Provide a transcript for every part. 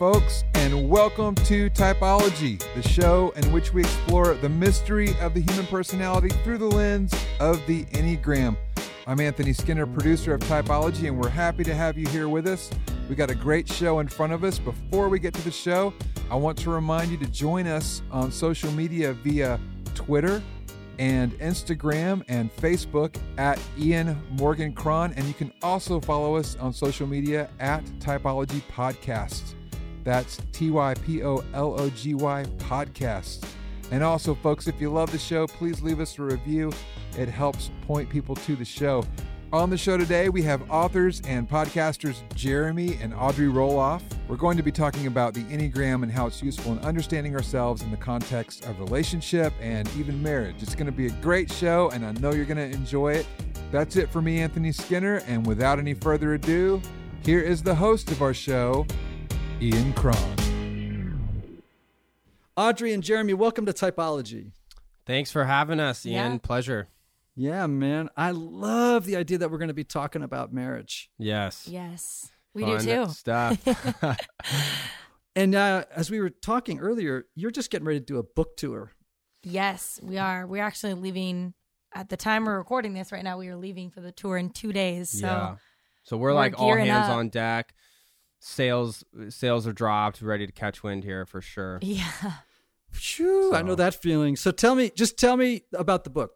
folks, and welcome to Typology, the show in which we explore the mystery of the human personality through the lens of the Enneagram. I'm Anthony Skinner, producer of Typology, and we're happy to have you here with us. We got a great show in front of us. Before we get to the show, I want to remind you to join us on social media via Twitter and Instagram and Facebook at Ian Morgan Cron. And you can also follow us on social media at Typology Podcast. That's T Y P O L O G Y Podcast. And also, folks, if you love the show, please leave us a review. It helps point people to the show. On the show today, we have authors and podcasters Jeremy and Audrey Roloff. We're going to be talking about the Enneagram and how it's useful in understanding ourselves in the context of relationship and even marriage. It's going to be a great show, and I know you're going to enjoy it. That's it for me, Anthony Skinner. And without any further ado, here is the host of our show, Ian Cron. Audrey and Jeremy, welcome to Typology. Thanks for having us, Ian. Yeah. Pleasure. Yeah, man. I love the idea that we're going to be talking about marriage. Yes. Yes, we Fun do too. Stuff. And uh, as we were talking earlier, you're just getting ready to do a book tour. Yes, we are. We're actually leaving at the time we're recording this right now. We are leaving for the tour in two days. So yeah. So we're, we're like all hands up. on deck. Sales sales are dropped, ready to catch wind here for sure. yeah, Phew, I know that feeling. So tell me, just tell me about the book.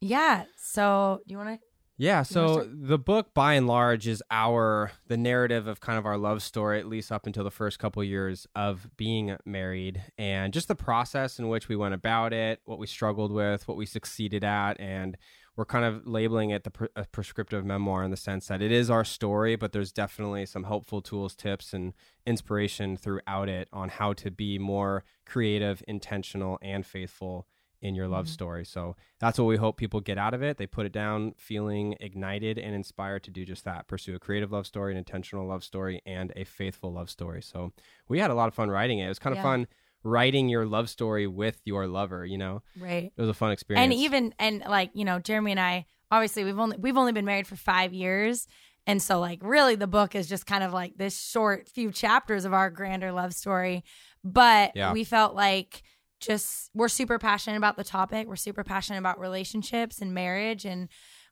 yeah. So you want to? Yeah, so the book by and large is our the narrative of kind of our love story at least up until the first couple years of being married and just the process in which we went about it, what we struggled with, what we succeeded at and we're kind of labeling it the pre- a prescriptive memoir in the sense that it is our story, but there's definitely some helpful tools, tips, and inspiration throughout it on how to be more creative, intentional, and faithful in your love Mhm. story. So that's what we hope people get out of it. They put it down feeling ignited and inspired to do just that pursue a creative love story, an intentional love story, and a faithful love story. So we had a lot of fun writing it. It was kind of Yeah. fun writing your love story with your lover, you know? Right. It was a fun experience. And even and like you know, Jeremy and I obviously we've only we've only been married for five years. And so, like, really, the book is just kind of like this short few chapters of our grander love story. But Yeah. we felt like just we're super passionate about the topic. We're super passionate about relationships and marriage. And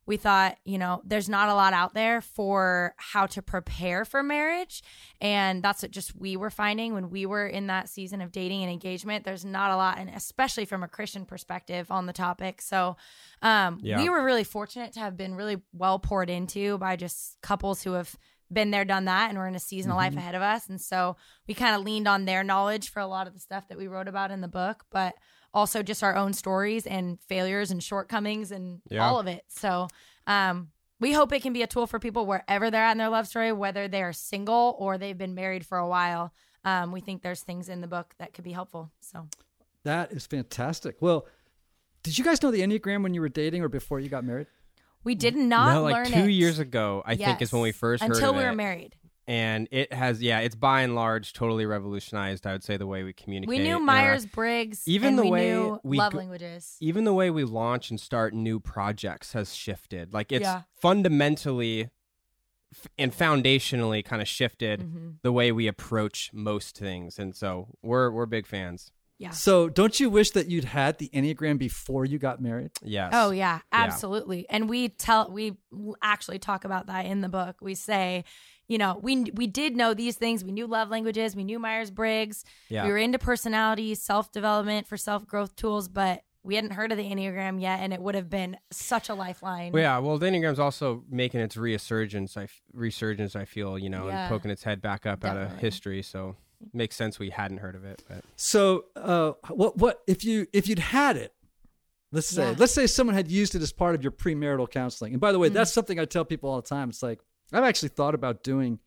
we thought, you know, there's not a lot out there for how to prepare for marriage. And that's what just we were finding when we were in that season of dating and engagement. There's not a lot, and especially from a Christian perspective on the topic. So um, Yeah. we were really fortunate to have been really well poured into by just couples who have been there, done that, and we're in a season of life Mm-hmm. ahead of us. And so we kind of leaned on their knowledge for a lot of the stuff that we wrote about in the book, but also just our own stories and failures and shortcomings and Yeah. all of it. So um, we hope it can be a tool for people wherever they're at in their love story, whether they are single or they've been married for a while. Um, we think there's things in the book that could be helpful. So That is fantastic. Well, did you guys know the Enneagram when you were dating or before you got married? we did not no, like learn two it years ago, I think is when we Yes. first heard until of we were it. married. And it has yeah it's by and large totally revolutionized i would say the way we communicate We knew. Myers Briggs, Even and the we way knew we love go- languages. even the way we launch and start new projects has shifted like it's Yeah. fundamentally f- and foundationally kind of shifted Mhm. the way we approach most things and so we're we're big fans Yeah. So don't you wish that you'd had the Enneagram before you got married? yes Oh yeah, Yeah. absolutely. And we tell we actually talk about that in the book. We say, you know, we we did know these things. We knew love languages. We knew Myers Briggs. yeah We were into personality, self development for self growth tools, but we hadn't heard of the Enneagram yet, and it would have been such a lifeline. Well, yeah, well, the Enneagram's also making its resurgence. I f- resurgence. I feel you know, Yeah. and poking its head back up out of history. So makes sense we hadn't heard of it. But So, uh, what what if you if you'd had it? Let's say Yeah. let's say someone had used it as part of your premarital counseling. And by the way, that's something I tell people all the time. It's like I've actually thought about doing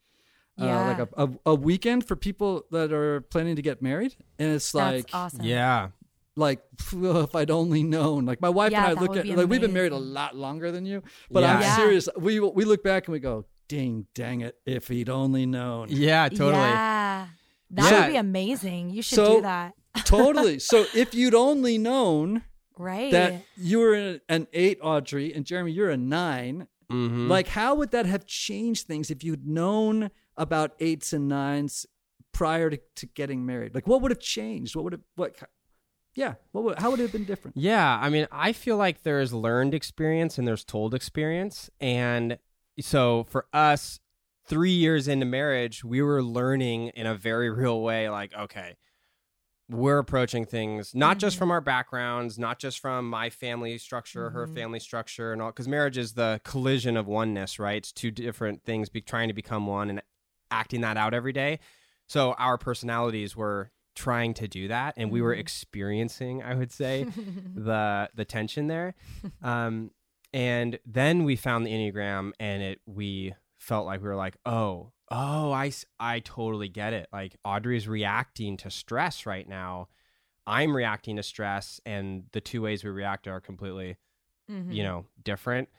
uh, Yeah. like a, a a weekend for people that are planning to get married, and it's like That's awesome. Yeah. like if I'd only known. Like my wife Yeah, and I look at be like we've been married a lot longer than you, but Yeah. I'm Yeah. serious. We we look back and we go, ding, dang it, if he'd only known. Yeah, totally. Yeah. That Yeah. would be amazing. You should So- do that. totally. So if you'd only known Right. that you were an- an eight, Audrey, and Jeremy, you're a 9 Mhm. Like, how would that have changed things if you'd known about eights and nines prior to, to getting married? Like, what would have changed? What would have what? Yeah, what would, how would it have been different? Yeah, I mean, I feel like there's learned experience and there's told experience. And so for us, three years into marriage, we were learning in a very real way like, okay, we're approaching things not just mm-hmm. from our backgrounds, not just from my family structure, her mm-hmm. family structure, and all, because marriage is the collision of oneness, right? It's two different things be, trying to become one and acting that out every day. So our personalities were trying to do that, and we were mm-hmm. experiencing, I would say, the the tension there. Um, and then we found the enneagram, and it we felt like we were like, oh, oh, I, I totally get it. Like Audrey's reacting to stress right now. I'm reacting to stress, and the two ways we react are completely, Mm-hmm. you know, different.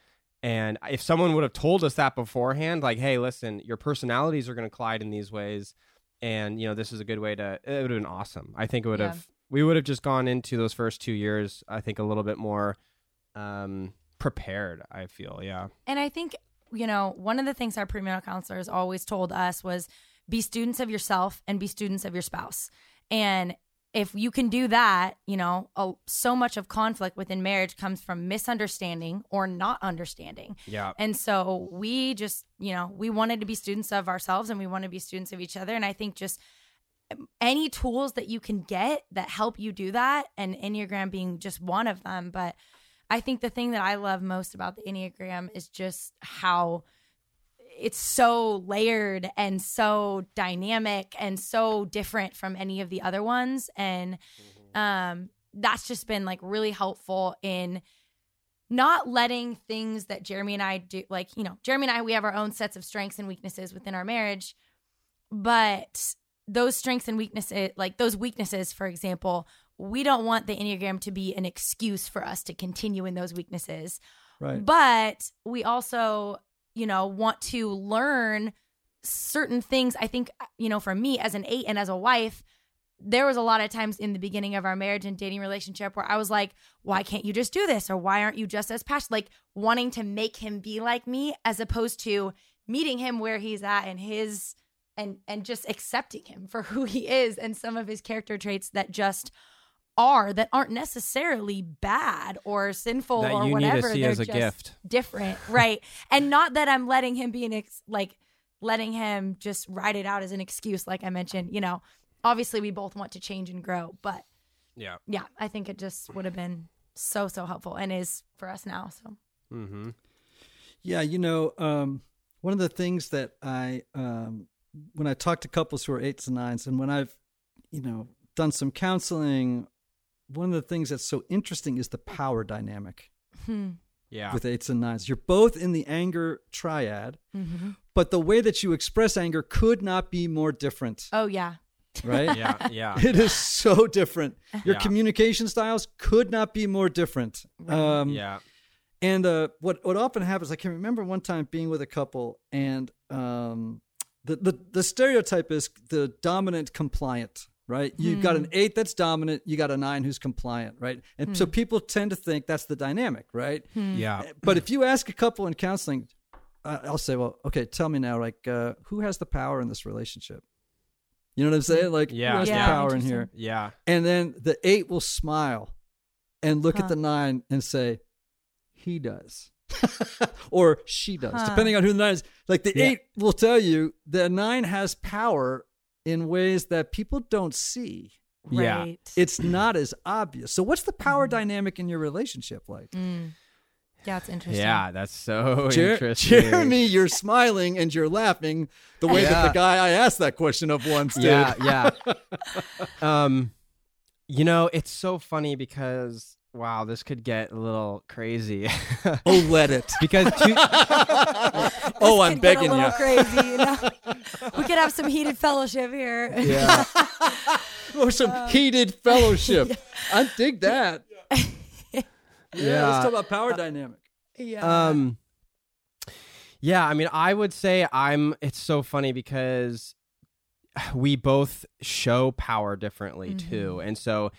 And if someone would have told us that beforehand, like, hey, listen, your personalities are going to collide in these ways, and you know, this is a good way to. It would have been awesome. I think it would Yeah. have. We would have just gone into those first two years. I think a little bit more um, prepared. I feel, yeah. And I think, you know, one of the things our premarital counselors always told us was be students of yourself and be students of your spouse. And if you can do that, you know, a, so much of conflict within marriage comes from misunderstanding or not understanding. Yeah. And so we just, you know, we wanted to be students of ourselves and we want to be students of each other. And I think just um, any tools that you can get that help you do that, and Enneagram being just one of them. But I think the thing that I love most about the Enneagram is just how it's so layered and so dynamic and so different from any of the other ones. And um, that's just been like really helpful in not letting things that Jeremy and I do, like, you know, Jeremy and I, we have our own sets of strengths and weaknesses within our marriage, but those strengths and weaknesses, like those weaknesses, for example, we don't want the Enneagram to be an excuse for us to continue in those weaknesses. Right. But we also, you know, want to learn certain things. I think, you know, for me as an eight and as a wife, there was a lot of times in the beginning of our marriage and dating relationship where I was like, why can't you just do this? Or why aren't you just as passionate? Like wanting to make him be like me as opposed to meeting him where he's at and his and and just accepting him for who he is and some of his character traits that just are that aren't necessarily bad or sinful That or you need to whatever. see They're as a just gift. different, right? and not that I'm letting him be an ex- like letting him just write it out as an excuse, like I mentioned. You know, obviously we both want to change and grow, but Yeah. yeah, I think it just would have been so so helpful and is for us now. So Mm-hmm. Yeah, you know, um, one of the things that I, um, when I talk to couples who are eights and nines, and when I've, you know, done some counseling, one of the things that's so interesting is the power dynamic Yeah. with eights and nines. You're both in the anger triad, Mm-hmm. but the way that you express anger could not be more different, oh yeah, right? yeah. Yeah. It is so different. Your Yeah. communication styles could not be more different. Um, yeah. And uh, what what often happens, I can remember one time being with a couple, and um, the, the the stereotype is the dominant compliant, right? You've got an eight that's dominant, you got a nine who's compliant, right? And so people tend to think that's the dynamic, right? Yeah. But if you ask a couple in counseling, uh, I'll say, well, okay, tell me now, like, uh, who has the power in this relationship? You know what I'm saying? Like, Yeah, who has yeah. the power in here? Yeah. And then the eight will smile and look Huh. at the nine and say, he does. or she does, Huh. depending on who the nine is. Like the Yeah. eight will tell you the nine has power in ways that people don't see. Yeah. right. It's not as obvious. So, what's the power dynamic in your relationship like? Mm. Yeah, it's interesting. Yeah. That's so Jer- interesting. Jeremy, you're smiling and you're laughing the way that the guy I asked that question of once did. Yeah, yeah. um, you know, it's so funny because wow, this could get a little crazy Oh, let it. because two, oh, I'm Could get a begging little you. crazy. You know? we could have some heated fellowship here. Yeah. or some uh, heated fellowship. I dig that. Yeah. Yeah. Let's talk about power uh, dynamic. yeah. um yeah i mean i would say i'm it's so funny because we both show power differently too mm-hmm. and so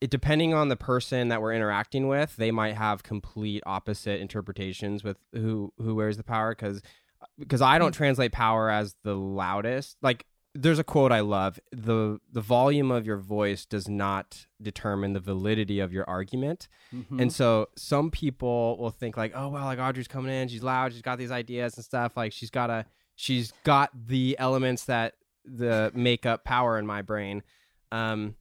it depending on the person that we're interacting with they might have complete opposite interpretations with who who wears the power because because i don't translate power as the loudest like there's a quote i love the the volume of your voice does not determine the validity of your argument Mm-hmm. and so some people will think like, oh well, like Audrey's coming in, she's loud, she's got these ideas and stuff. Like she's got a, she's got the elements that the make up power in my brain. Um,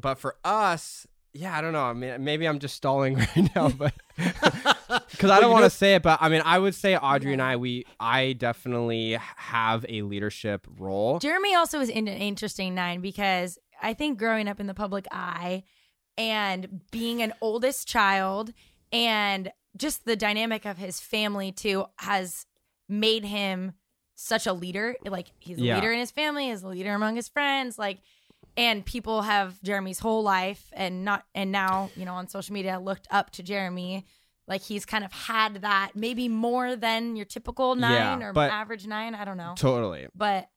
but for us, yeah, I don't know. I mean, maybe I'm just stalling right now, but because I don't want to say it. But I mean, I would say Audrey and I, we, I definitely have a leadership role. Jeremy also is in an interesting nine because I think growing up in the public eye and being an oldest child and just the dynamic of his family too has made him such a leader. Like he's a Yeah. leader in his family, he's a leader among his friends, like and people have Jeremy's whole life and not and now, you know, on social media looked up to Jeremy. Like he's kind of had that maybe more than your typical nine Yeah, or average nine. I don't know. Totally. But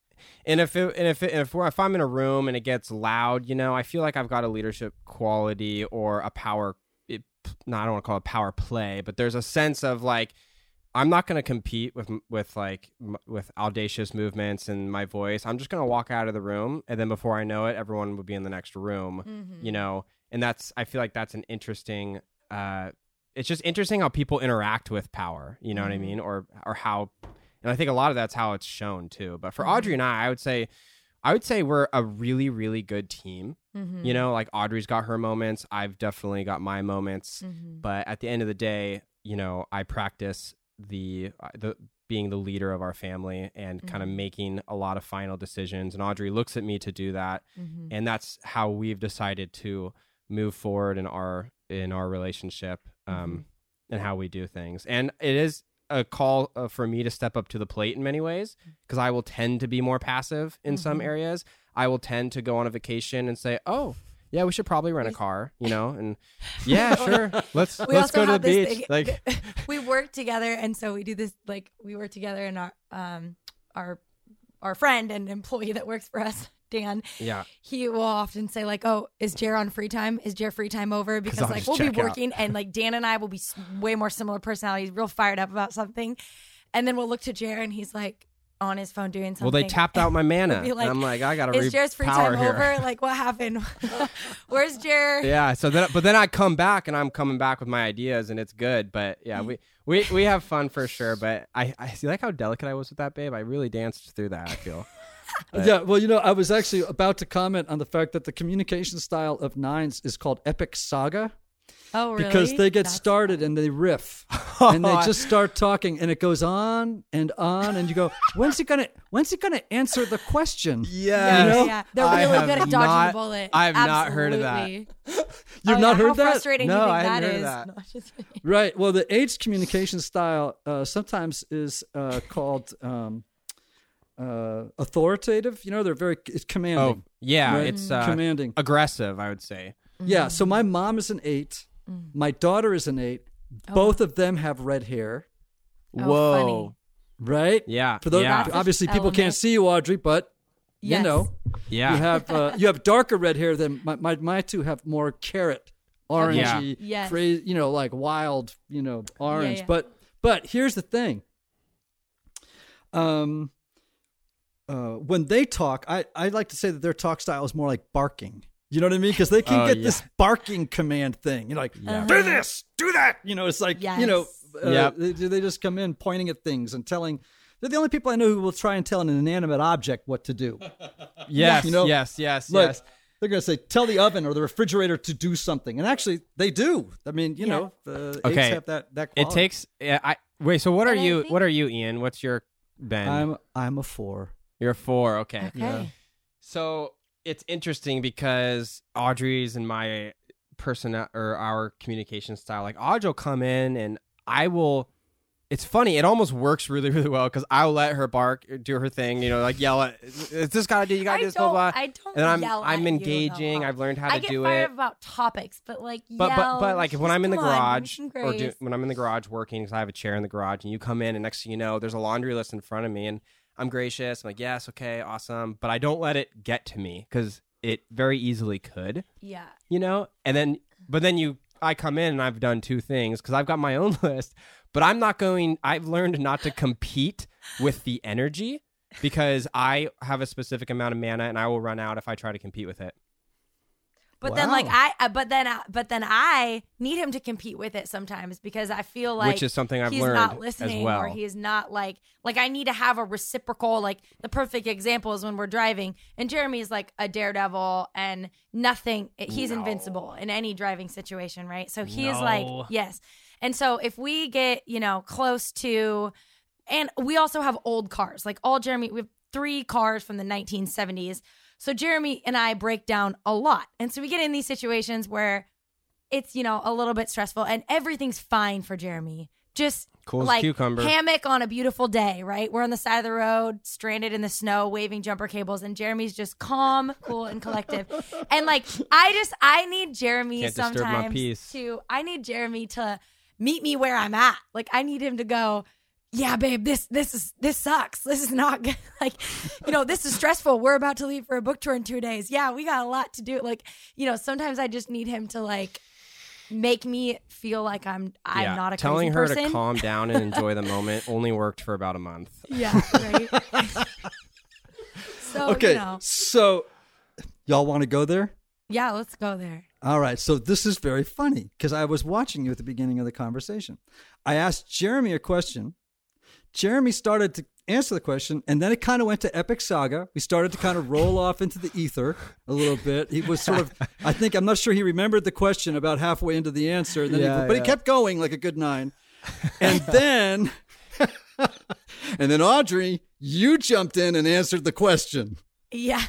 And if it, and if it, if we're, if I'm in a room and it gets loud, you know, I feel like I've got a leadership quality or a power. It, no, I don't want to call it power play, but there's a sense of like I'm not going to compete with with like m- with audacious movements and my voice. I'm just going to walk out of the room, and then before I know it, everyone would be in the next room. Mm-hmm. You know, and that's I feel like that's an interesting. uh It's just interesting how people interact with power. You know what I mean, or or how and I think a lot of that's how it's shown too. But for Audrey and I, I would say, I would say we're a really, really good team. Mm-hmm. You know, like Audrey's got her moments. I've definitely got my moments. Mm-hmm. But at the end of the day, you know, I practice the uh, the being the leader of our family and kind of making a lot of final decisions. And Audrey looks at me to do that, Mm-hmm. and that's how we've decided to move forward in our in our relationship um, and how we do things. And it is a call uh, for me to step up to the plate in many ways because I will tend to be more passive in some areas. I will tend to go on a vacation and say, "Oh, yeah, we should probably rent a car," you know, and yeah, sure, let's We let's go to the beach. thing- Like, we work together, and so we do this. Like we work together, and our um our our friend and employee that works for us, Dan, yeah, he will often say like, "Oh, is Jer on free time? Is Jer free time over?" Because like we'll be check out. working, and like Dan and I will be way more similar personalities, real fired up about something, and then we'll look to Jer, and he's like on his phone doing something. well, they tapped out my mana, like, and I'm like, I gotta Is Jer's free time here. over? Like, what happened? Where's Jer? yeah so then but then i come back and i'm coming back with my ideas and it's good but yeah we we, we have fun for sure but i i see like how delicate i was with that babe i really danced through that i feel But- Yeah, well, you know, I was actually about to comment on the fact that the communication style of nines is called epic saga Oh, really? because they get That's- started and they riff and they just start talking and it goes on and on and you go, when's he gonna when's he gonna answer the question? Yeah, You know? yeah. They're I really good at dodging not- the bullet. I have not heard of that. You've Oh, not yeah, heard how that? frustrating No, you think I hadn't that heard is. that. No, just kidding. Right. Well, the eights communication style uh, sometimes is uh, called um, uh, authoritative. You know, they're very it's commanding. oh commanding. yeah right? it's uh, commanding. aggressive i would say Yeah. So my mom is an eight. My daughter is an eight. Both of them have red hair. Oh, whoa funny. Right. yeah For those, yeah obviously, people element. can't see you, Audrey, but Yes. you know, yeah you have uh, you have darker red hair than my, my my two have more carrot, orangey, Yes. crazy, you know, like wild, you know, orange. yeah. But but here's the thing. Um, uh, when they talk, I I like to say that their talk style is more like barking. You know what I mean? Because they can Oh, get yeah. this barking command thing. You're like, Uh-huh. do this, do that. You know, it's like you know, Yes. uh, Yep. they, they just come in pointing at things and telling. They're the only people I know who will try and tell an inanimate object what to do. yes You know, yes yes Like, yes they're going to say, tell the oven or the refrigerator to do something. And actually, they do. I mean, you Yeah. know, uh, Okay. apes have that, that it takes yeah, i wait so what are I you think- what are you ian what's your ben I'm, I'm a four. you're a four okay Okay. So it's interesting because Audrey's and my person or our communication style. Like Audrey will come in and I will. It's funny. It almost works really, really well because I'll let her bark, uh, do her thing. You know, like yell at. It's this gotta do. You gotta do this. Blah blah. I don't and I'm yell I'm engaging. I've learned how to do it I get do fired it. about topics, but like But but but yell, like when I'm in the come on, garage or do, when I'm in the garage working because I have a chair in the garage and you come in and next thing you know there's a laundry list in front of me and I'm gracious. I'm like yes, okay, awesome. But I don't let it get to me because it very easily could, yeah. you know. And then but then you I come in and I've done two things because I've got my own list, but I'm not going. I've learned not to compete with the energy because I have a specific amount of mana and I will run out if I try to compete with it. But then like I uh, but then uh, but then I need him to compete with it sometimes because I feel like Which is something I've he's learned not as listening well. or he is not like like I need to have a reciprocal like the perfect example is when we're driving and Jeremy is like a daredevil and nothing he's invincible in any driving situation right? So he is like yes. And so if we get you know close to and we also have old cars. Like all Jeremy we have three cars from the 1970s so Jeremy and I break down a lot. And so we get in these situations where it's you know a little bit stressful and everything's fine for Jeremy. Just Cool like cucumber. hammock on a beautiful day right? We're on the side of the road stranded in the snow waving jumper cables and Jeremy's just calm cool and collective and like I just I need Jeremy Can't sometimes to I need Jeremy to meet me where I'm at. Like I need him to go yeah babe this this is this sucks this is not good like you know this is stressful we're about to leave for a book tour in two days yeah we got a lot to do like you know sometimes i just need him to like make me feel like i'm i'm yeah, not a telling crazy her person to calm down and enjoy the moment only worked for about a month. yeah right so okay, you know, so y'all want to go there? yeah let's go there All right, so this is very funny because I was watching you at the beginning of the conversation. I asked Jeremy a question. Jeremy started to answer the question, and then it kind of went to epic saga. We started to kind of roll off into the ether a little bit. He was sort of, I think, I'm not sure he remembered the question about halfway into the answer, and then he- Yeah, but he kept going like a good nine. And then, and then Audrey, you jumped in and answered the question. yeah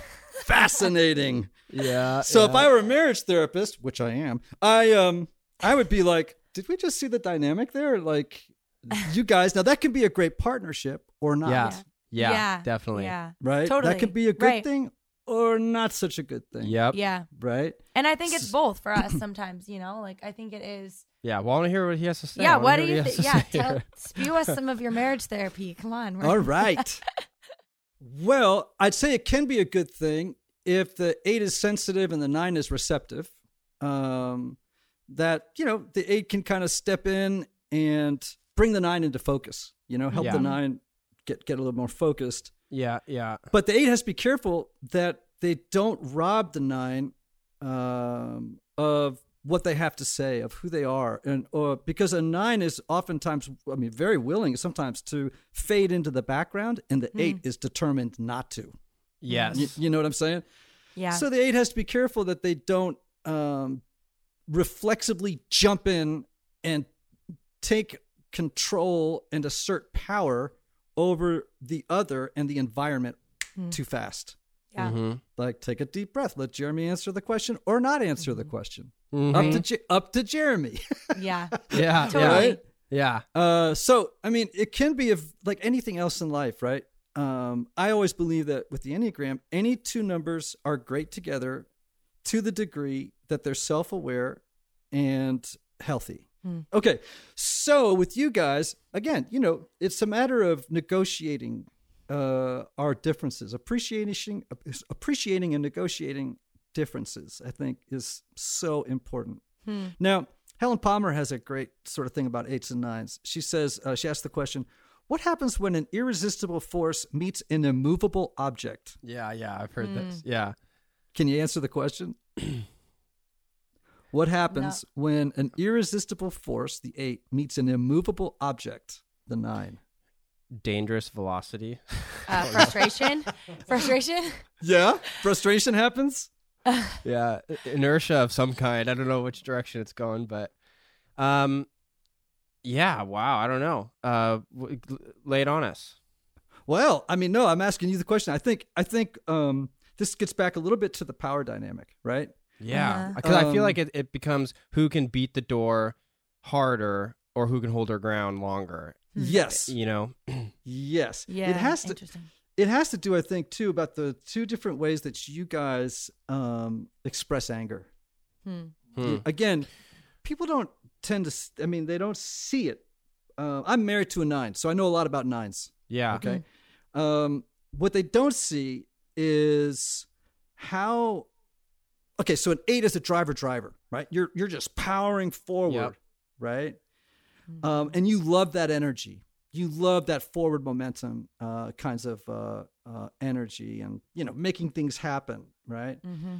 Fascinating. Yeah. So if I were a marriage therapist, which I am, I um I would be like, did we just see the dynamic there? Like you guys, now that can be a great partnership or not. yeah. Yeah. yeah, definitely. yeah Right? Totally. That could be a good Right. thing or not such a good thing. Yep. yeah Right? and i think it's both for us sometimes you know like i think it is Yeah. Well, I want to hear what he has to say. Yeah what do you think yeah tell spew us some of your marriage therapy come on we're- All right. well, I'd say it can be a good thing if the eight is sensitive and the nine is receptive. Um, that you know the eight can kind of step in and bring the nine into focus. You know, help Yeah. the nine get get a little more focused. Yeah. Yeah. But the eight has to be careful that they don't rob the nine um, of what they have to say, of who they are, and or because a nine is oftentimes, I mean, very willing sometimes to fade into the background, and the eight is determined not to. Yes. You, you know what I'm saying? yeah So the eight has to be careful that they don't um, reflexively jump in and take control and assert power over the other and the environment too fast. yeah Mhm. Like, take a deep breath. Let Jeremy answer the question or not answer the question. Mhm. Up to Je- up to Jeremy. yeah Yeah. Totally. Yeah. right? Yeah. Uh, so I mean, it can be of like anything else in life, right? Um, I always believe that with the Enneagram, any two numbers are great together to the degree that they're self-aware and healthy. Okay, so with you guys, again, you know, it's a matter of negotiating uh, our differences, appreciating, appreciating and negotiating differences. I think is so important. Now, Helen Palmer has a great sort of thing about eights and nines. She says, uh, she asks the question, what happens when an irresistible force meets an immovable object? Yeah. Yeah. I've heard this. Yeah. Can you answer the question? what happens when an irresistible force, the eight, meets an immovable object, the nine? Dangerous velocity. uh, frustration frustration Yeah. Frustration happens? yeah. Inertia of some kind. I don't know which direction it's going, but um, yeah. Wow. I don't know. Uh, lay it on us. Well, I mean, no, I'm asking you the question. I think I think um, this gets back a little bit to the power dynamic, right? Yeah, because I feel Um, like it, it becomes who can beat the door harder or who can hold their ground longer. Yes. You know, Yes. Yeah. It has to Interesting. it has to do, I think, too, about the two different ways that you guys um, express anger. Hmm. Hmm. Again, people don't tend to. I mean, they don't see it. Uh, I'm married to a nine, so I know a lot about nines. yeah, Okay. Um, what they don't see is how. Okay, so an eight is a driver driver, right? You're you're just powering forward, Yep. right? Um, and you love that energy. You love that forward momentum uh, kinds of uh, uh, energy, and you know, making things happen, right? Mm-hmm.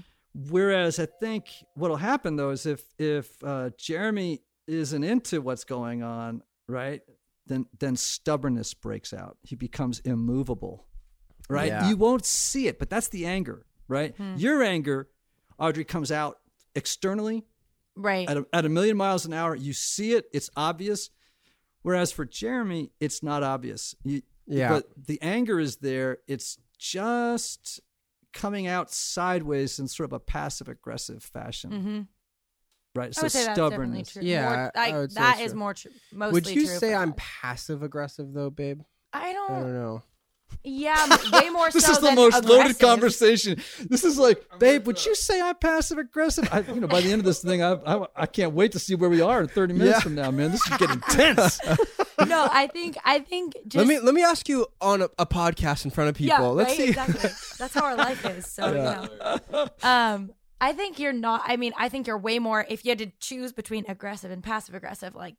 Whereas I think what'll happen though is if if uh, Jeremy isn't into what's going on, right? Then then stubbornness breaks out. He becomes immovable, right? Yeah. You won't see it, but that's the anger, right? Your anger, Audrey, comes out externally Right. at a, at a million miles an hour. You see it; it's obvious. Whereas for Jeremy, it's not obvious. You, Yeah. But the anger is there. It's just coming out sideways in sort of a passive aggressive fashion, Mm-hmm. right? I So would say that's stubbornness. true. Yeah, More, I- like, I would say that so. is more true. Mostly Would you true say I'm passive aggressive though, babe? I I don't I don't. know. Yeah, way more This so is the than most loaded conversation. This is like, babe, would you say I'm passive aggressive? I, you know, by the end of this thing, I, I, I can't wait to see where we are in 30 minutes Yeah. from now, man. This is getting tense. No, I think I think just let me let me ask you on a, a podcast in front of people. Yeah, Let's right? see. Exactly. That's how our life is. So you know. Um, I think you're not. I mean, I think you're way more. If you had to choose between aggressive and passive aggressive, like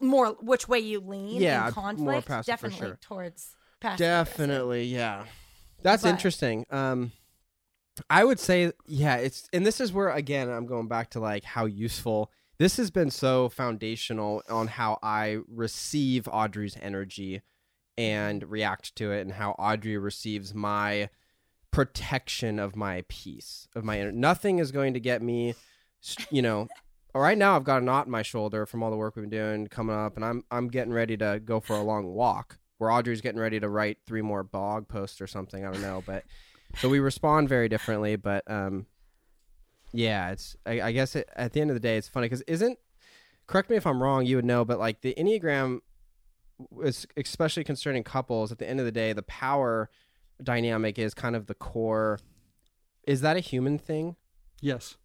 more which way you lean Yeah, in more conflict, passive for definitely sure. towards passive. Definitely, yeah. That's But- interesting. Um I would say yeah, it's and this is where again I'm going back to like how useful this has been so foundational on how I receive Audrey's energy and react to it and how Audrey receives my protection of my peace of my nothing is going to get me you know right now I've got a knot in my shoulder from all the work we've been doing coming up and I'm I'm getting ready to go for a long walk where Audrey's getting ready to write three more blog posts or something I don't know but so we respond very differently but um yeah it's I, I guess it, at the end of the day it's funny because isn't correct me if I'm wrong you would know but like the Enneagram is especially concerning couples at the end of the day the power dynamic is kind of the core is that a human thing yes.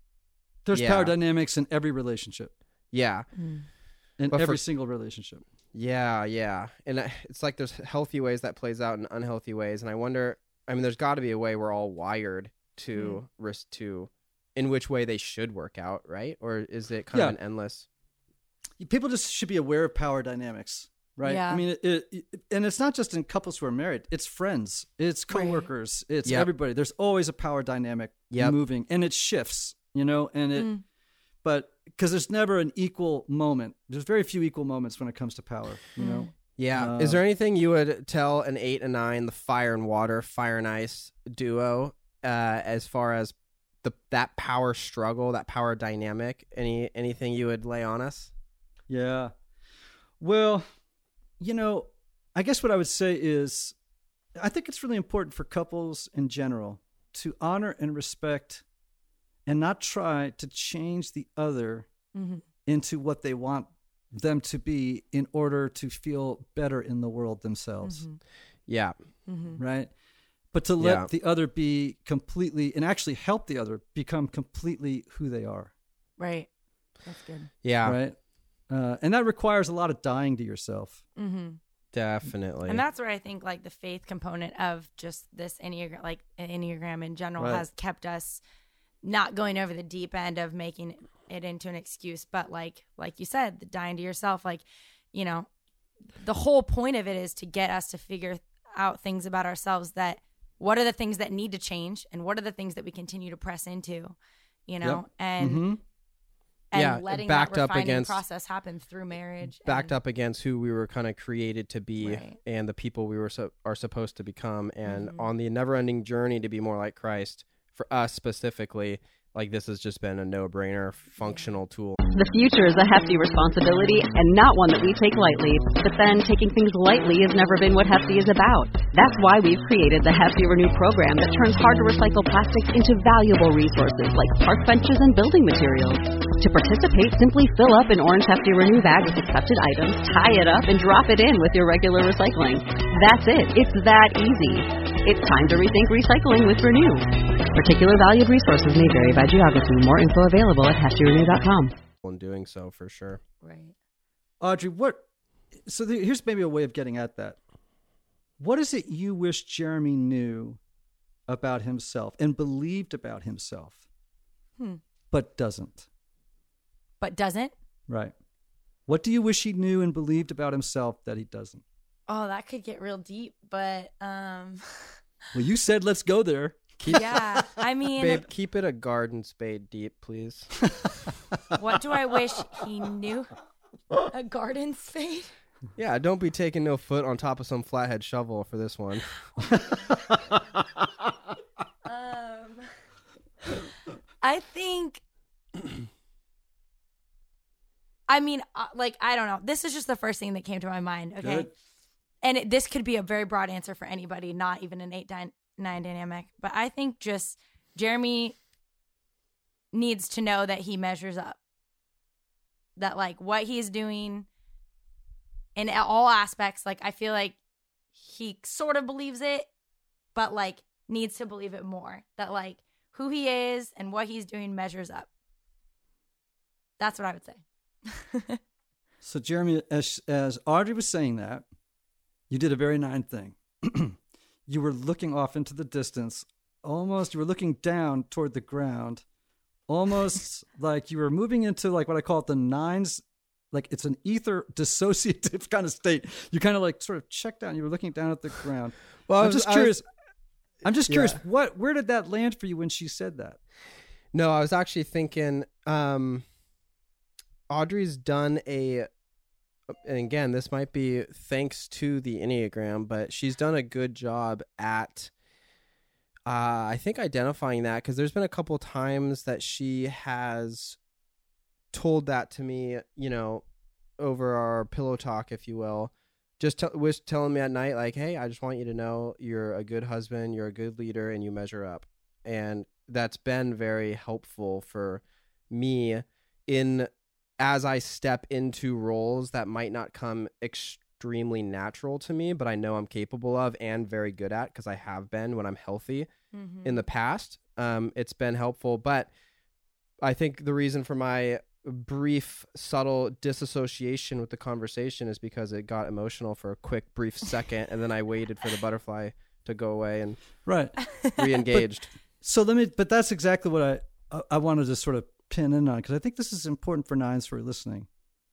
There's Yeah. power dynamics in every relationship, yeah in But for- every single relationship. Yeah, yeah. And it's like there's healthy ways that plays out and unhealthy ways. And I wonder, I mean, there's got to be a way we're all wired to risk to in which way they should work out, right? Or is it kind Yeah. of an endless? people just should be aware of power dynamics right Yeah. i mean it, it, and it's not just in couples who are married it's friends it's Right. coworkers it's Yep. everybody there's always a power dynamic Yep. moving and it shifts you know and it Mm. but because there's never an equal moment there's very few equal moments when it comes to power you know Yeah. Uh, is there anything you would tell an eight and nine, the fire and water, fire and ice duo, uh, as far as the that power struggle, that power dynamic? Any anything you would lay on us? Yeah. Well, you know, I guess what I would say is I think it's really important for couples in general to honor and respect and not try to change the other Mhm. into what they want them to be in order to feel better in the world themselves, Mhm. Yeah. Mhm. right? But to let Yeah. the other be completely and actually help the other become completely who they are, Right. That's good. Yeah. right? Uh, and that requires a lot of dying to yourself. Mm-hmm. Definitely. And that's where I think like the faith component of just this enneagram, like enneagram in general, Right. has kept us not going over the deep end of making it into an excuse, but like like you said, the dying to yourself, like you know, the whole point of it is to get us to figure out things about ourselves that what are the things that need to change and what are the things that we continue to press into, you know, Yep. and Mhm. and Yeah, letting backed that up against- process happen through marriage, backed and- up against who we were kind of created to be Right. and the people we were so, are supposed to become and Mhm. on the never-ending journey to be more like Christ for us specifically like this has just been a no-brainer functional tool. The future is a hefty responsibility and not one that we take lightly. But then taking things lightly has never been what Hefty is about. That's why we've created the Hefty Renew program that turns hard to recycle plastics into valuable resources like park benches and building materials. To participate, simply fill up an orange Hefty Renew bag with accepted items, tie it up, and drop it in with your regular recycling. That's it. It's that easy. It's time to rethink recycling with Renew. Particular valued resources may vary by geography. More info available at heftyrenew.com. In doing so, for sure. Right. Audrey, what? So the, here's maybe a way of getting at that. What is it you wish Jeremy knew about himself and believed about himself, Hmm. but doesn't? But doesn't? Right. What do you wish he knew and believed about himself that he doesn't? Oh, that could get real deep, but um Well, you said let's go there. Keep, yeah. I mean, Babe, keep it a garden spade deep, please. what do I wish he knew? A garden spade? yeah, don't be taking no foot on top of some flathead shovel for this one. Um I think I mean, uh, like I don't know. This is just the first thing that came to my mind, okay? Good. And it, this could be a very broad answer for anybody, not even an 8 9 dynamic, but I think just Jeremy needs to know that he measures up. That like what he's doing in all aspects, like I feel like he sort of believes it, but like needs to believe it more. That like who he is and what he's doing measures up. That's what I would say. So, Jeremy, as, as Audrey was saying that, you did a very nine thing. you were looking off into the distance, almost, you were looking down toward the ground, almost like you were moving into like what I call it the nines. Like it's an ether dissociative kind of state. You kind of like sort of checked down. You were looking down at the ground. Well, I'm was- just I was- curious. I'm just curious. Yeah. What? Where did that land for you when she said that? No, I was actually thinking um Audrey's done a and again, this might be thanks to the Enneagram, but she's done a good job at uh I think identifying that cuz there's been a couple times that she has told that to me, you know, over our pillow talk if you will. Just t- was telling me at night like, "Hey, I just want you to know you're a good husband, you're a good leader and you measure up." and that's been very helpful for me in as I step into roles that might not come extremely natural to me, but I know I'm capable of and very good at because I have been when I'm healthy Mm-hmm. in the past. Um, it's been helpful, but I think the reason for my brief, subtle disassociation with the conversation is because it got emotional for a quick, brief second, and then I waited for the butterfly to go away and Right. re-engaged. So let me, but that's exactly what I, I wanted to sort of pin in on because I think this is important for nines who are listening.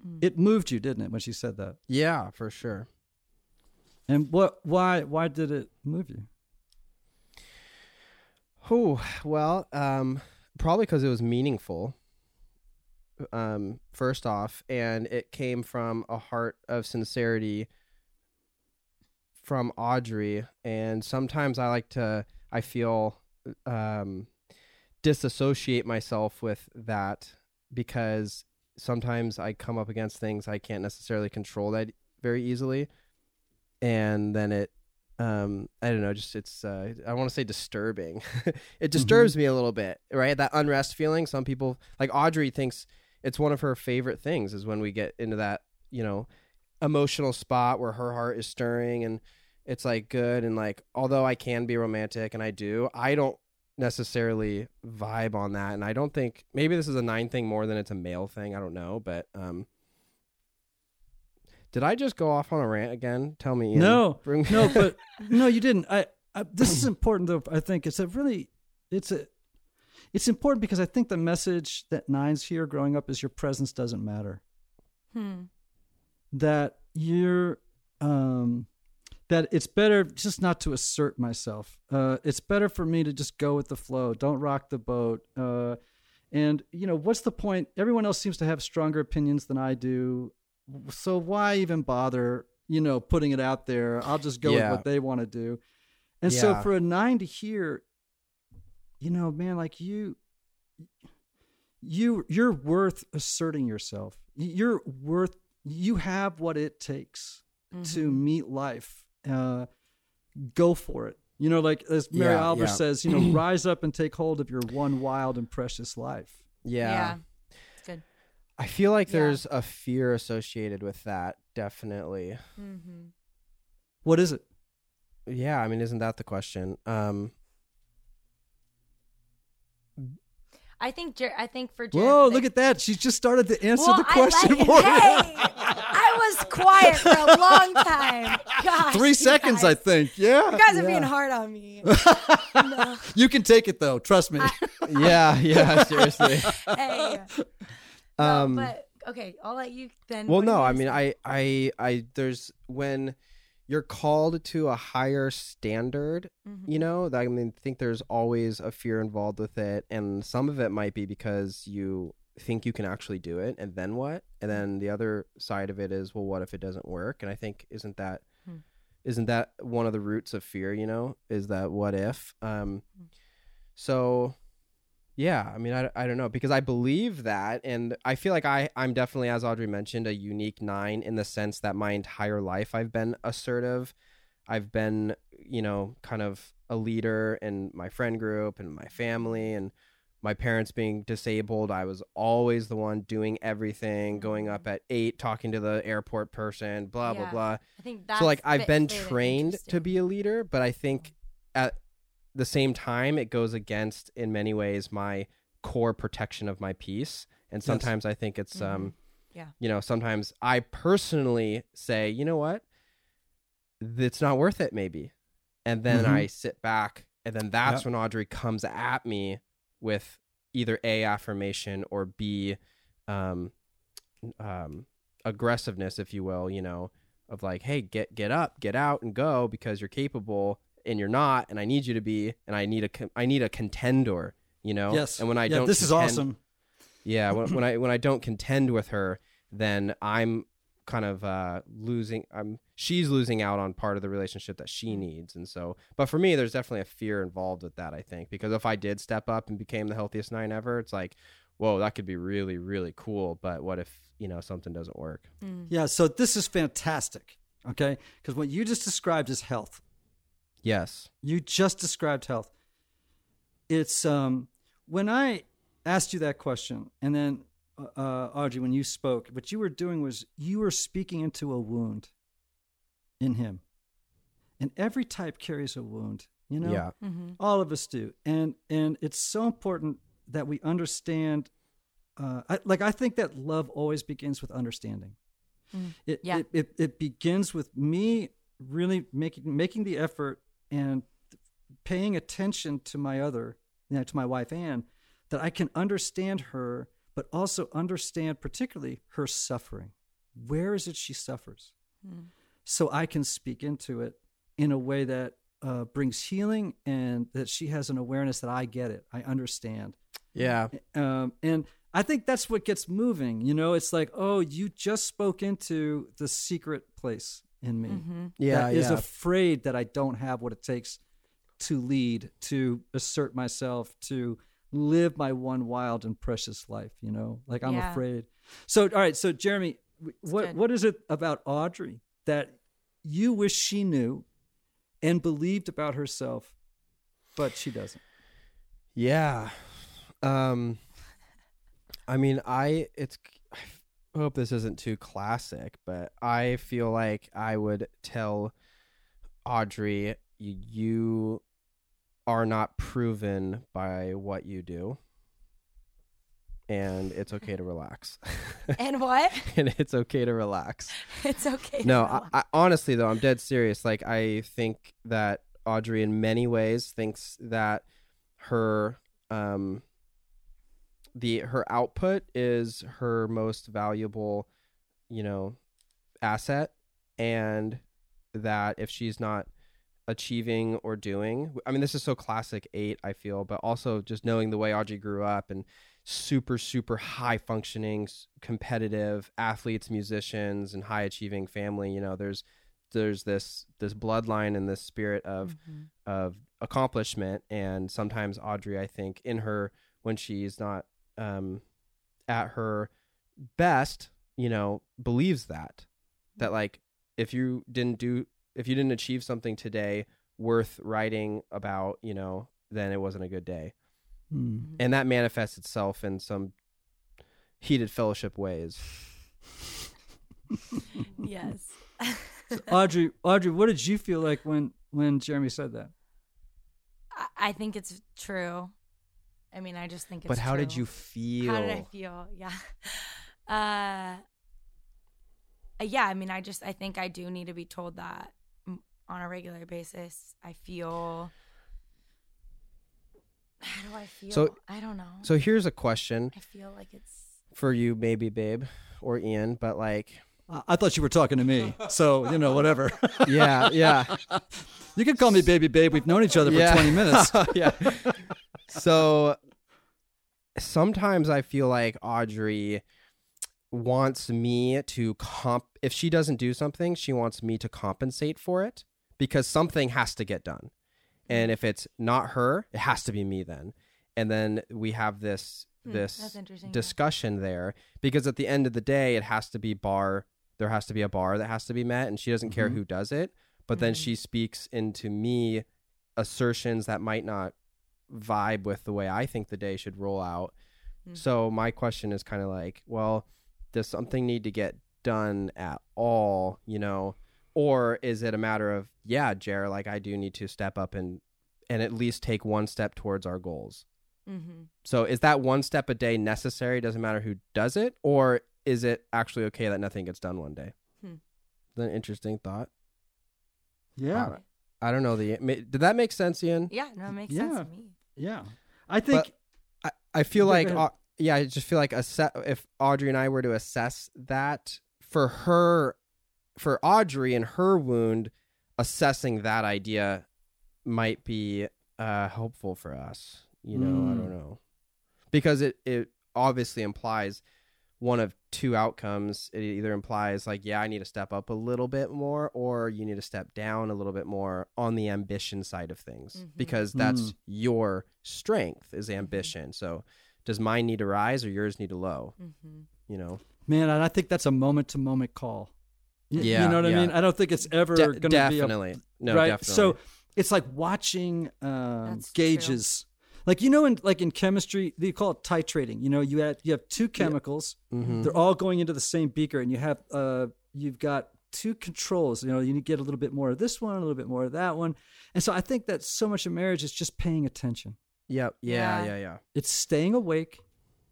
Mm. It moved you, didn't it, when she said that? yeah, for sure. And what? Why? Why did it move you? Oh well, um, probably because it was meaningful. Um, first off, and it came from a heart of sincerity from Audrey, and sometimes I like to, I feel, um, disassociate myself with that because sometimes I come up against things I can't necessarily control that very easily, and then it um i don't know just it's uh i want to say disturbing. It disturbs me a little bit right? That unrest feeling some people like audrey thinks it's one of her favorite things is when we get into that you know emotional spot where her heart is stirring and it's like good and like although i can be romantic and i do i don't necessarily vibe on that and i don't think maybe this is a nine thing more than it's a male thing i don't know but um did i just go off on a rant again tell me Ian. No, Bring- no, but no, you didn't. I, I this is important though. I think it's a really, it's a, it's important because I think the message that nines hear growing up is your presence doesn't matter. Hmm. That you're, um, that it's better just not to assert myself. Uh, it's better for me to just go with the flow. Don't rock the boat. Uh, and you know what's the point? Everyone else seems to have stronger opinions than I do. So why even bother? You know, putting it out there. I'll just go Yeah. with what they want to do. And so for a nine to hear, you know, man, like you, you you're worth asserting yourself. You're worth you have what it takes to meet life. Uh, go for it. You know, like as Mary Yeah, Oliver yeah. says, you know, rise up and take hold of your one wild and precious life. Yeah. Yeah. It's good. I feel like Yeah. there's a fear associated with that, definitely. Mm-hmm. What is it? Yeah, I mean, isn't that the question? Um, I think. Jer- I think for Jer- Whoa, the- look at that. She just started to answer Well, the question like- for Hey, you. I was quiet for a long time. Gosh, Three seconds, I think. Yeah. You guys are being hard on me. no. You can take it though. Trust me. yeah, yeah, seriously. Hey. No, Um, but okay, I'll let you then. well, no, I mean, I, I, I, there's when you're called to a higher standard, Mhm. you know, I mean, I think there's always a fear involved with it, and some of it might be because you think you can actually do it, and then what? And then the other side of it is, well, what if it doesn't work? And I think isn't that Hmm. not that one of the roots of fear? You know, is that what if? Um, so yeah, I mean, I, I don't know because I believe that, and I feel like I I'm definitely, as Audrey mentioned, a unique nine in the sense that my entire life I've been assertive. I've been, you know, kind of a leader in my friend group and my family and my parents being disabled. I was always the one doing everything, going up at eight, talking to the airport person, blah, blah, Yeah. blah. I think that's so, like, I've been trained to be a leader, but I think at the same time, it goes against, in many ways, my core protection of my peace. And sometimes I think it's, um, Mm-hmm. Yeah. you know, sometimes I personally say, you know what? It's not worth it, maybe. And then Mhm. I sit back, and then that's Yep. when Audrey comes at me with either A, affirmation, or B, um, um, aggressiveness, if you will, you know, of like, hey, get get up, get out, and go because you're capable, and you're not, and I need you to be, and I need a I need a contender, you know. Yes. And when I yeah, don't, this is awesome. yeah, when, when I when I don't contend with her, then I'm kind of uh, losing. I'm she's losing out on part of the relationship that she needs, and so. But for me, there's definitely a fear involved with that. I think because if I did step up and became the healthiest nine ever, it's like, whoa, that could be really really cool. But what if you know something doesn't work? Mm. Yeah, so this is fantastic. Okay? Because what you just described is health. Yes. You just described health. It's um when I asked you that question, and then uh, uh, Audrey, when you spoke, what you were doing was you were speaking into a wound in him, and every type carries a wound. You know, Yeah. Mhm. all of us do, and and it's so important that we understand. Uh, I, like I think that love always begins with understanding. Mm. It, Yeah. it, it it begins with me really making making the effort and paying attention to my other, you know, to my wife Anne, that I can understand her, but also understand particularly her suffering. Where is it she suffers? Mm. So I can speak into it in a way that uh, brings healing and that she has an awareness that I get it, I understand. Yeah. Um, and I think that's what gets moving. You know, it's like, oh, you just spoke into the secret place in me Mhm. Yeah. that is yeah. afraid that I don't have what it takes to lead, to assert myself, to live my one wild and precious life. You know, like I'm Yeah. afraid. So, all right. So, Jeremy, w- what good. what is it about Audrey that you wish she knew and believed about herself, but she doesn't? Yeah. Um I mean, I it's I hope this isn't too classic, but I feel like I would tell Audrey you, you are not proven by what you do. And it's okay to relax. And what? and it's okay to relax. It's okay. to No, relax. I, I, honestly though, I'm dead serious. Like I think that Audrey, in many ways, thinks that her um the her output is her most valuable, you know, asset, and that if she's not achieving or doing, I mean, this is so classic eight. I feel, but also just knowing the way Audrey grew up and super super high functioning competitive athletes musicians and high achieving family you know there's there's this this bloodline and this spirit of Mhm. of accomplishment and sometimes audrey i think in her when she's not um, at her best, you know, believes that that like if you didn't do if you didn't achieve something today worth writing about, you know, then it wasn't a good day. Hmm. And that manifests itself in some heated fellowship ways. yes. So Audrey, Audrey, what did you feel like when when Jeremy said that? I, I think it's true. I mean, I just think it's but how did you feel? How did I feel? Yeah. Uh, yeah, I mean, I just, I think I do need to be told that on a regular basis. I feel. How do I feel? So- I don't know. So here's a question I feel like it's. for you, maybe, babe, or Ian, but like, I I thought you were talking to me, so you know whatever. yeah, yeah, you can call me baby babe. We've known each other for Yeah. twenty minutes. yeah. So sometimes I feel like Audrey wants me to comp if she doesn't do something, she wants me to compensate for it because something has to get done. And if it's not her, it has to be me then. And then we have this Hmm, this that's interesting, yeah. discussion there because at the end of the day it has to be bar there has to be a bar that has to be met and she doesn't care Mhm. who does it but then Mhm. she speaks into me assertions that might not vibe with the way I think the day should roll out. Mm. So my question is kind of like, well, does something need to get done at all, you know, or is it a matter of yeah, Jer, like I do need to step up and and at least take one step towards our goals. Mm-hmm. So is that one step a day necessary? Doesn't matter who does it, or is it actually okay that nothing gets done one day? Hmm. Is an interesting thought. yeah, I don't know the. Did that make sense, Ian? Yeah, no, it makes Yeah. sense to me. yeah. I think I, I feel like uh, yeah, I just feel like a asse- if Audrey and I were to assess that for her, for Audrey and her wound, assessing that idea might be uh, helpful for us. You know, I Mm. don't know because it it obviously implies one of two outcomes. It either implies like, yeah, I need to step up a little bit more, or you need to step down a little bit more on the ambition side of things, Mhm. because that's Mm. your strength is ambition. So, does mine need to rise or yours need to low? Mm-hmm. You know, man, and I think that's a moment to moment call. Y- Yeah, you know what I mean. I don't think it's ever De- going to be a definitely no, right. definitely. So it's like watching um, That's gauges. Like you know, in like in chemistry, they call it titrating. You know, you have you have two chemicals. Mhm. They're all going into the same beaker, and you have uh, you've got two controls. You know, you need to get a little bit more of this one, a little bit more of that one. And so I think that so much of marriage is just paying attention. yep, yeah, Yeah. yeah, yeah. It's staying awake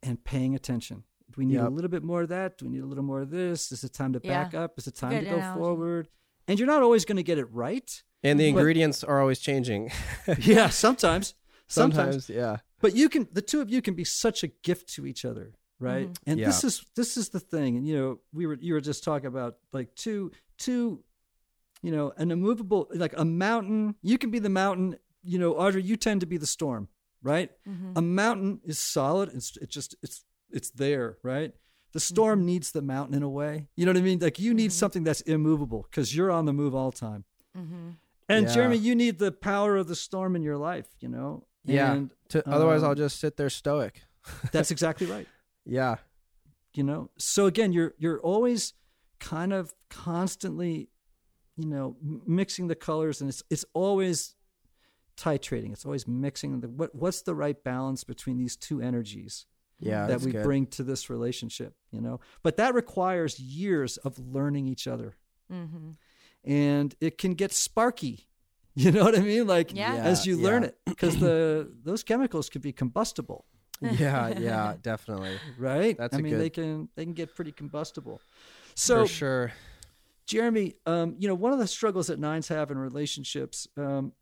and paying attention. Do we need a little bit more of that? Do we need a little more of this? Is it time to Yeah. back up? Is it time Good to go analogy. forward? And you're not always going to get it right. And the But- ingredients are always changing. Yeah, sometimes. Sometimes. Sometimes, yeah. But you can the two of you can be such a gift to each other, right? Mhm. And this is this is the thing. And you know, we were you were just talking about like two two you know, an immovable like a mountain, you can be the mountain, you know, Audrey, you tend to be the storm, right? Mm-hmm. A mountain is solid, it's it just it's it's there, right? The storm needs the mountain in a way. You know what I mean? Like you need Mhm. something that's immovable because you're on the move all the time. Mm-hmm. And Yeah. Jeremy, you need the power of the storm in your life, you know? Yeah. And To, otherwise, I'll um, just sit there stoic. that's exactly right. Yeah. You know? So again, you're you're always kind of constantly, you know, m- mixing the colors and it's it's always titrating. It's always mixing the what what's the right balance between these two energies Yeah. that we good. bring to this relationship, you know? But that requires years of learning each other. Mm-hmm. and it can get sparky. You know what I mean? Like Yeah. as you Yeah, learn it, because the those chemicals can be combustible, yeah, yeah, definitely. right? That's I a mean, good- they can they can get pretty combustible. So, For sure. Jeremy, um, you know, one of the struggles that nines have in relationships, um,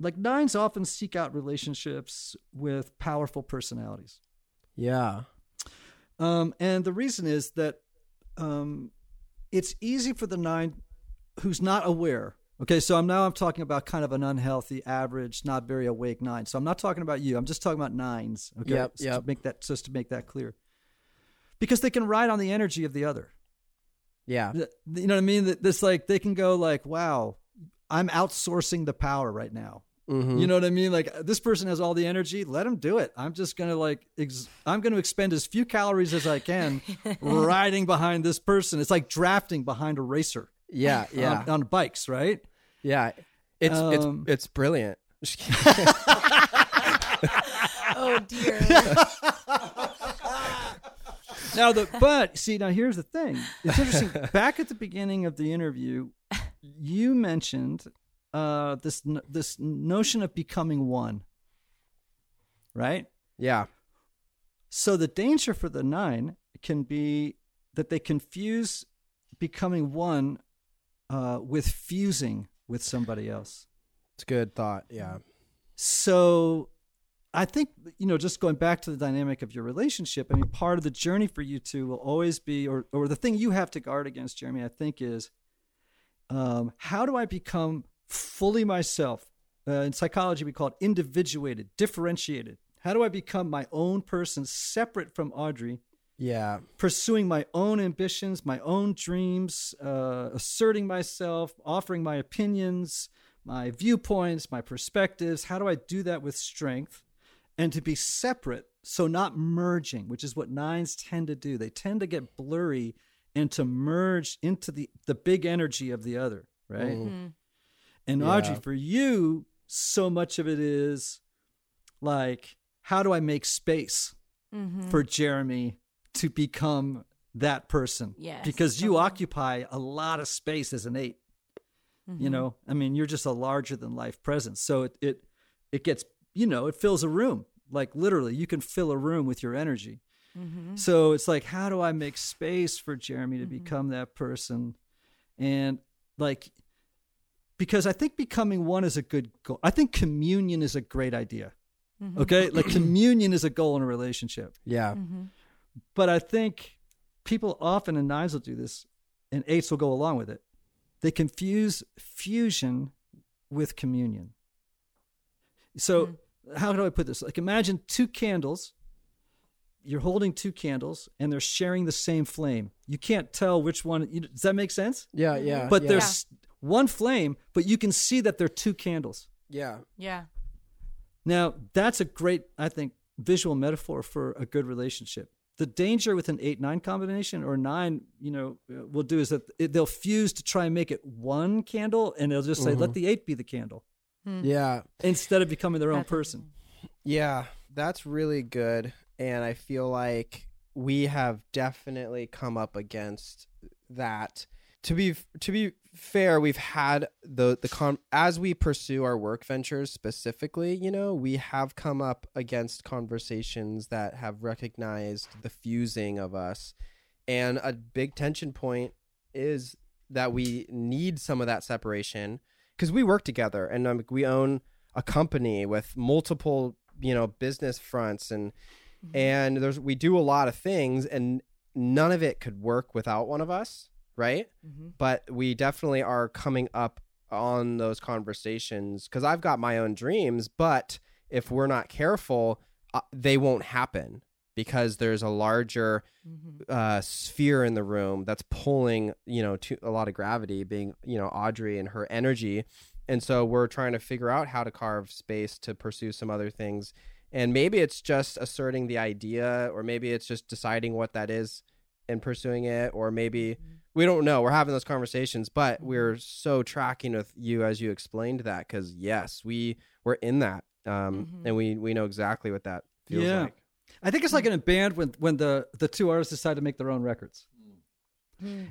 like nines often seek out relationships with powerful personalities, Yeah. um, and the reason is that um, it's easy for the nine who's not aware. Okay, so I'm now I'm talking about kind of an unhealthy, average, not very awake nine. So I'm not talking about you. I'm just talking about nines. Okay, Yep, So yep. To make that just to make that clear, because they can ride on the energy of the other. Yeah. You know what I mean? That This like they can go like, wow, I'm outsourcing the power right now. You know what I mean? Like this person has all the energy. Let him do it. I'm just gonna like ex- I'm gonna expend as few calories as I can riding behind this person. It's like drafting behind a racer Yeah, yeah, on, on bikes, right? yeah. It's Um, it's it's brilliant. Oh dear. Now the but see now here's the thing. It's interesting. Back at the beginning of the interview, you mentioned uh, this this notion of becoming one, right? yeah, So the danger for the nine can be that they confuse becoming one uh, with fusing with somebody else. it's a good thought. Yeah, So I think, you know, just going back to the dynamic of your relationship, I mean, part of the journey for you two will always be, or, or the thing you have to guard against, Jeremy, I think is um, how do I become fully myself? Uh, in psychology, we call it individuated, differentiated. How do I become my own person separate from Audrey? yeah, pursuing my own ambitions, my own dreams, uh, asserting myself, offering my opinions, my viewpoints, my perspectives. How do I do that with strength and to be separate? So, not merging, which is what nines tend to do. They tend to get blurry and to merge into the, the big energy of the other, right? Mhm. And Yeah. Audrey, for you, so much of it is like, how do I make space Mhm. for Jeremy to become that person? Yes, Because you totally. occupy a lot of space as an 8 Mm-hmm. You know, I mean, you're just a larger than life presence. So it, it, it gets, you know, it fills a room. Like literally, you can fill a room with your energy. Mm-hmm. So it's like, how do I make space for Jeremy to become that person? And like, because I think becoming one is a good goal. I think communion is a great idea. Mm-hmm. Okay. Like, communion is a goal in a relationship. yeah, But I think people often, and nines will do this, and eights will go along with it. They confuse fusion with communion. So, how do I put this? Like, imagine two candles. You're holding two candles, and they're sharing the same flame. You can't tell which one. You, does that make sense? yeah, yeah. But yeah. there's one flame, but you can see that they're two candles. yeah, Yeah. Now, that's a great, I think, visual metaphor for a good relationship. The danger with an eight nine combination or nine, you know, uh, will do is that it, they'll fuse to try and make it one candle, and they'll just say, "Let the eight be the candle," yeah. instead of becoming their own That's person. Yeah, that's really good. And I feel like we have definitely come up against that. To be to be fair, we've had the the con as we pursue our work ventures specifically, you know, we have come up against conversations that have recognized the fusing of us. And a big tension point is that we need some of that separation because we work together and um, we own a company with multiple you know business fronts and and there's we do a lot of things and none of it could work without one of us right? But we definitely are coming up on those conversations because i've got my own dreams but if we're not careful uh, they won't happen because there's a larger uh, sphere in the room that's pulling you know to a lot of gravity being you know audrey and her energy. And so we're trying to figure out how to carve space to pursue some other things. And maybe it's just asserting the idea or maybe it's just deciding what that is and pursuing it or maybe we don't know we're having those conversations but we're so tracking with you as you explained that because yes we we're in that um and we we know exactly what that feels Yeah. like I think it's like in a band when when the the two artists decide to make their own records,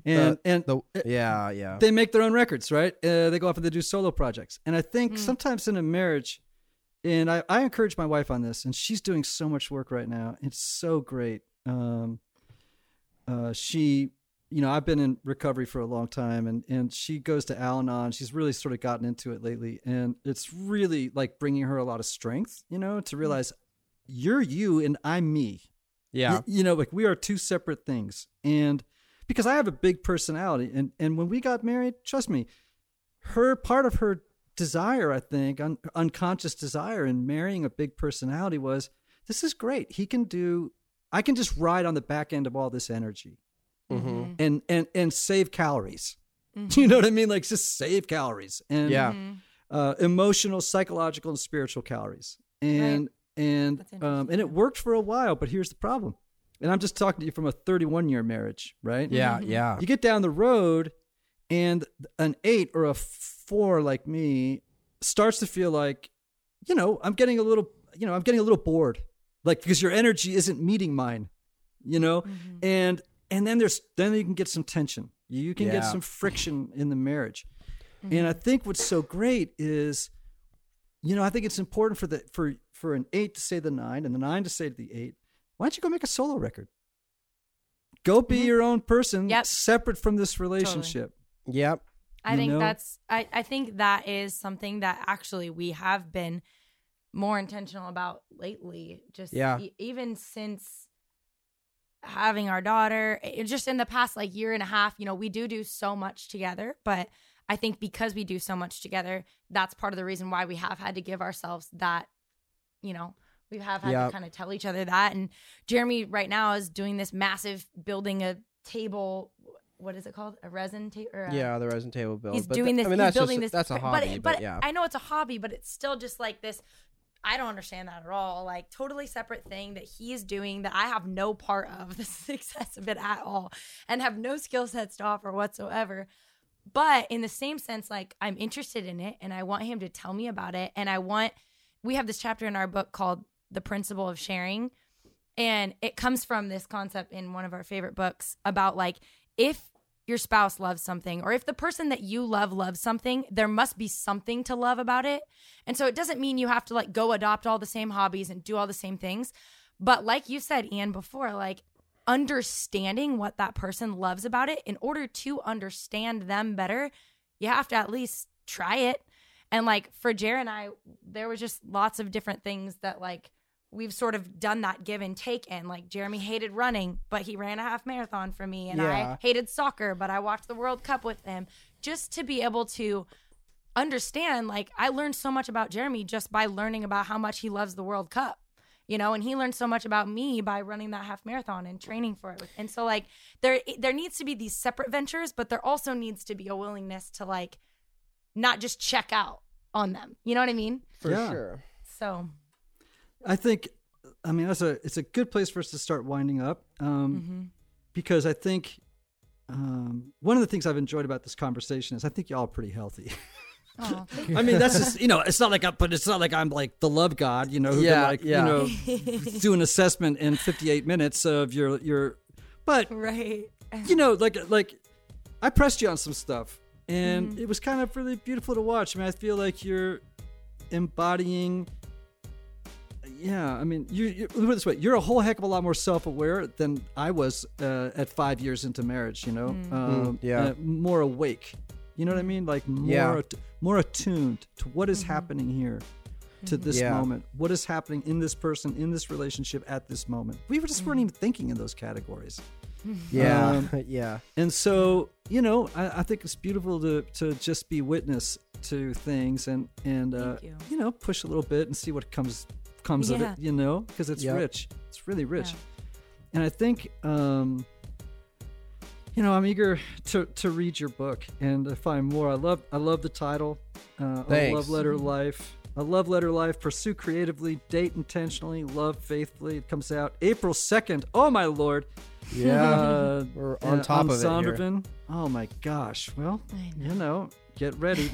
and and the yeah yeah they make their own records, right? Uh, they go off and they do solo projects. And I think sometimes in a marriage, and I, I encourage my wife on this, and she's doing so much work right now. It's so great. Um, uh, she, you know, I've been in recovery for a long time, and and she goes to Al-Anon. She's really sort of gotten into it lately, and it's really like bringing her a lot of strength, you know, to realize you're you and I'm me. yeah Y- you know, like we are two separate things. And because I have a big personality, and and when we got married, trust me, her part of her desire, I think, un- unconscious desire in marrying a big personality was this is great. He can do. I can just ride on the back end of all this energy mm-hmm. and and and save calories. You know what I mean? Like just save calories. And yeah uh, emotional, psychological, and spiritual calories. And and um, and it worked for a while, but here's the problem. And I'm just talking to you from a 31 year marriage, right? Yeah, yeah. You get down the road, and an eight or a four like me starts to feel like, you know, I'm getting a little, you know, I'm getting a little bored, like because your energy isn't meeting mine, you know, mm-hmm. and and then there's then you can get some tension, you can get some friction in the marriage, and I mm-hmm. think what's so great is, you know, I think it's important for the for for an eight to say the nine and the nine to say the eight. Why don't you go make a solo record? Go be mm-hmm. your own person, Yep. separate from this relationship. Yep. I you think know? that's I, I think that is something that actually we have been more intentional about lately. Just Yeah. e- even since having our daughter, it, just in the past like year and a half, you know, we do do so much together, but I think because we do so much together, that's part of the reason why we have had to give ourselves that, you know, we have had Yeah. to kind of tell each other that. And Jeremy right now is doing this massive building a table. What is it called? A resin table? Yeah, the resin table build. He's But doing th- this. I mean, he's that's building just, this. That's a but- hobby, but, but, yeah. I know it's a hobby, but it's still just like this. I don't understand that at all. Like totally separate thing that he's doing that I have no part of the success of it at all, and have no skill sets to offer whatsoever. But in the same sense, like I'm interested in it, and I want him to tell me about it, and I want. We have this chapter in our book called "The Principle of Sharing," and it comes from this concept in one of our favorite books about like if your spouse loves something or if the person that you love loves something there must be something to love about it. And so it doesn't mean you have to like go adopt all the same hobbies and do all the same things. But like you said ian before like understanding what that person loves about it in order to understand them better you have to at least try it. And like for Jared and I, there was just lots of different things that like we've sort of done that give and take in. Like Jeremy hated running, but he ran a half marathon for me, and Yeah. I hated soccer, but I watched the World Cup with him just to be able to understand. Like I learned so much about Jeremy just by learning about how much he loves the World Cup. You know, and he learned so much about me by running that half marathon and training for it. And so like there there needs to be these separate ventures, but there also needs to be a willingness to like not just check out on them. You know what I mean? for Yeah. sure. So I think, I mean, that's a it's a good place for us to start winding up, um, because I think um, one of the things I've enjoyed about this conversation is I think y'all are pretty healthy. oh, I mean, that's just you know, it's not like I, but it's not like I'm like the love god, you know, who Yeah, can like yeah. you know do an assessment in 58 minutes of your your, but right. you know, like like I pressed you on some stuff, and Mm-hmm. it was kind of really beautiful to watch. I mean, I feel like you're embodying. Yeah, I mean, you, you put it this way: you're a whole heck of a lot more self-aware than I was uh, at five years into marriage. You know, Mm. um, yeah. uh, more awake. You know what I mean? Like more, Yeah. at- more attuned to what is happening here, to this Yeah. moment. What is happening in this person, in this relationship, at this moment? We were just weren't even thinking in those categories. Yeah, Um, yeah, And so, you know, I, I think it's beautiful to, to just be witness to things and and uh, Thank you. know push a little bit and see what comes comes of it. You know, because it's Yep. rich. It's really rich. Yeah. And I think, um, you know, I'm eager to, to read your book and to find more. I love I love the title, uh, a love letter life. A love letter life. Pursue creatively, date intentionally, love faithfully. It comes out April second. Oh my lord! yeah. Uh, We're on uh, top on of it here. Zondervan. Oh my gosh! Well, I you know, get ready.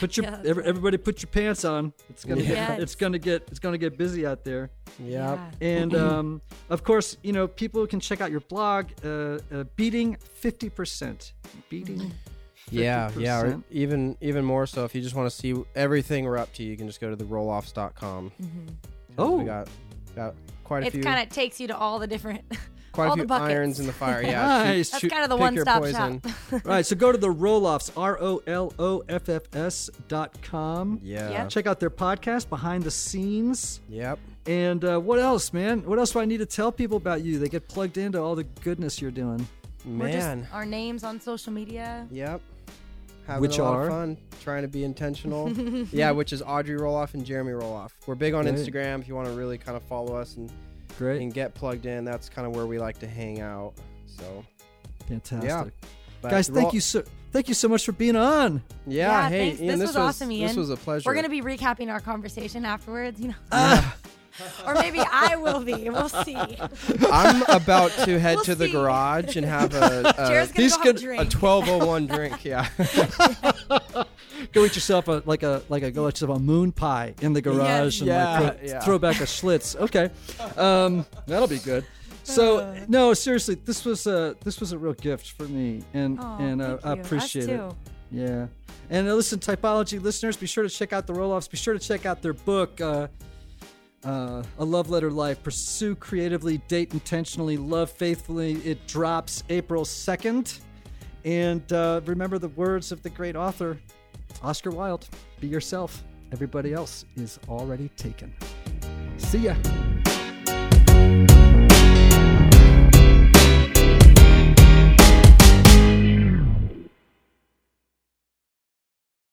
Put your Yeah, every, everybody put your pants on. It's gonna get it's gonna get it's gonna get busy out there. Yep. And um, of course, you know, people can check out your blog, uh, uh, beating fifty percent, beating. Yeah, yeah, or even even more so if you just want to see everything we're up to, you can just go to the roloffs.com. Oh. we got got quite a It few It kind of takes you to all the different, quite a all few the buckets. irons in the fire. Yeah, Nice. That's Shoot- kind of the pick your one-stop poison. shop. All right, so go to the Roloffs, R O L O F F S dot com. Yeah. Yep. Check out their podcast, Behind the Scenes. Yep. And uh, what else, man? What else do I need to tell people about you? They get plugged into all the goodness you're doing. We're just Man. our names on social media. Yep. Having Which a lot are? of fun, trying to be intentional. yeah, which is Audrey Roloff and Jeremy Roloff. We're big on Great. Instagram. If you want to really kind of follow us and, Great. and get plugged in, that's kind of where we like to hang out. So Fantastic. But Guys, thank roll- you so thank you so much for being on. Yeah, Yeah, hey, thanks. Ian, This this, was awesome, Ian. This was a pleasure. We're gonna be recapping our conversation afterwards, you know, Yeah. or maybe I will be. We'll see. I'm about to head We'll to the garage and have a, a, Jared's gonna he's go a gonna- drink. a 1201 drink. Yeah. Go eat yourself a like a like a go eat yourself a moon pie in the garage and Yeah, like, throw, yeah. throw back a Schlitz. Okay, um, that'll be good. So no, seriously, this was a this was a real gift for me, and Aw, and uh, thank I you. Us appreciate it. Yeah. And uh, listen, typology listeners, be sure to check out the Roloffs. Be sure to check out their book, uh, uh, A Love Letter Life Pursue Creatively, Date Intentionally, Love Faithfully. It drops April 2nd. And uh, remember the words of the great author, Oscar Wilde Be yourself. Everybody else is already taken. See ya.